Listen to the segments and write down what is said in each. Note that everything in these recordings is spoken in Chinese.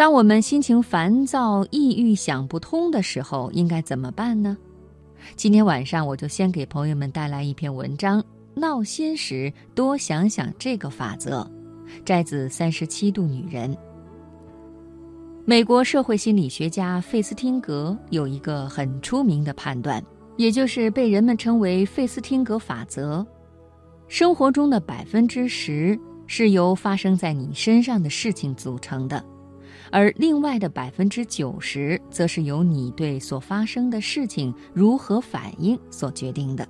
当我们心情烦躁、抑郁、想不通的时候，应该怎么办呢？今天晚上我就先给朋友们带来一篇文章：闹心时多想想这个法则，摘自《三十七度女人》。美国社会心理学家费斯汀格有一个很出名的判断，也就是被人们称为费斯汀格法则：生活中的百分之十是由发生在你身上的事情组成的。而另外的百分之九十，则是由你对所发生的事情如何反应所决定的。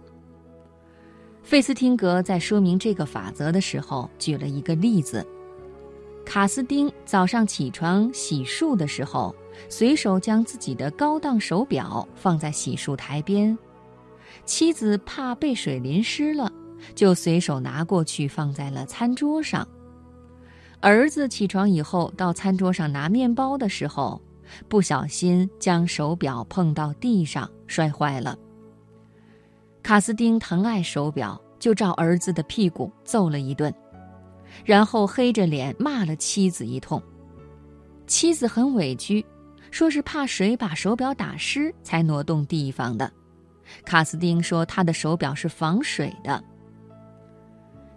费斯汀格在说明这个法则的时候，举了一个例子：卡斯丁早上起床洗漱的时候，随手将自己的高档手表放在洗漱台边；妻子怕被水淋湿了，就随手拿过去放在了餐桌上。儿子起床以后到餐桌上拿面包的时候，不小心将手表碰到地上摔坏了。卡斯丁疼爱手表，就照儿子的屁股揍了一顿，然后黑着脸骂了妻子一通。妻子很委屈，说是怕水把手表打湿才挪动地方的。卡斯丁说他的手表是防水的。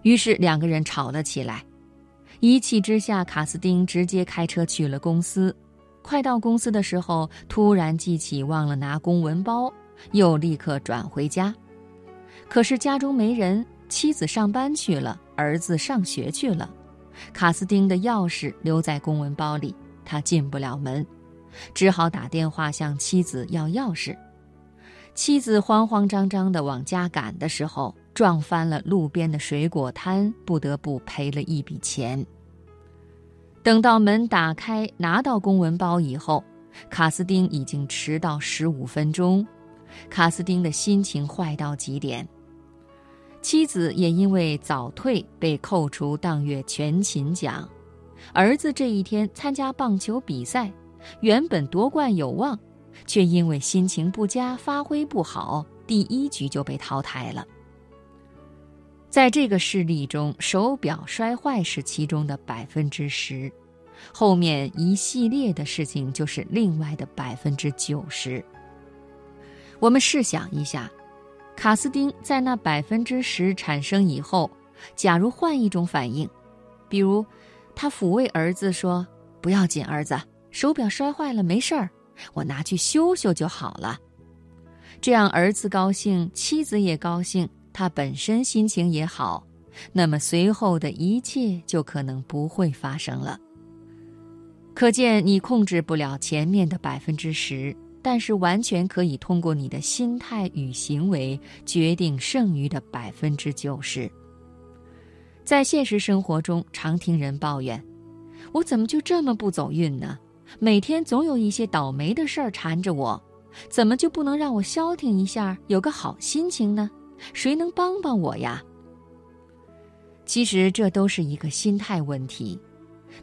于是两个人吵了起来。一气之下，卡斯丁直接开车去了公司。快到公司的时候，突然记起忘了拿公文包，又立刻转回家。可是家中没人，妻子上班去了，儿子上学去了。卡斯丁的钥匙留在公文包里，他进不了门，只好打电话向妻子要钥匙。妻子慌慌张张地往家赶的时候，撞翻了路边的水果摊，不得不赔了一笔钱。等到门打开，拿到公文包以后，卡斯丁已经迟到十五分钟。卡斯丁的心情坏到极点。妻子也因为早退被扣除当月全勤奖。儿子这一天参加棒球比赛，原本夺冠有望。却因为心情不佳、发挥不好，第一局就被淘汰了。在这个事例中，手表摔坏是其中的百分之十，后面一系列的事情就是另外的百分之九十。我们试想一下，卡斯丁在那百分之十产生以后，假如换一种反应，比如他抚慰儿子说：“不要紧，儿子，手表摔坏了，没事儿。”我拿去修修就好了，这样儿子高兴，妻子也高兴，他本身心情也好，那么随后的一切就可能不会发生了。可见你控制不了前面的百分之十，但是完全可以通过你的心态与行为决定剩余的百分之九十。在现实生活中，常听人抱怨：“我怎么就这么不走运呢？”每天总有一些倒霉的事儿缠着我，怎么就不能让我消停一下，有个好心情呢？谁能帮帮我呀？其实这都是一个心态问题，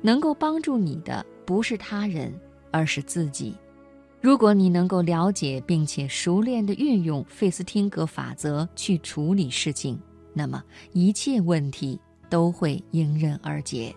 能够帮助你的不是他人，而是自己。如果你能够了解并且熟练地运用费斯汀格法则去处理事情，那么一切问题都会迎刃而解。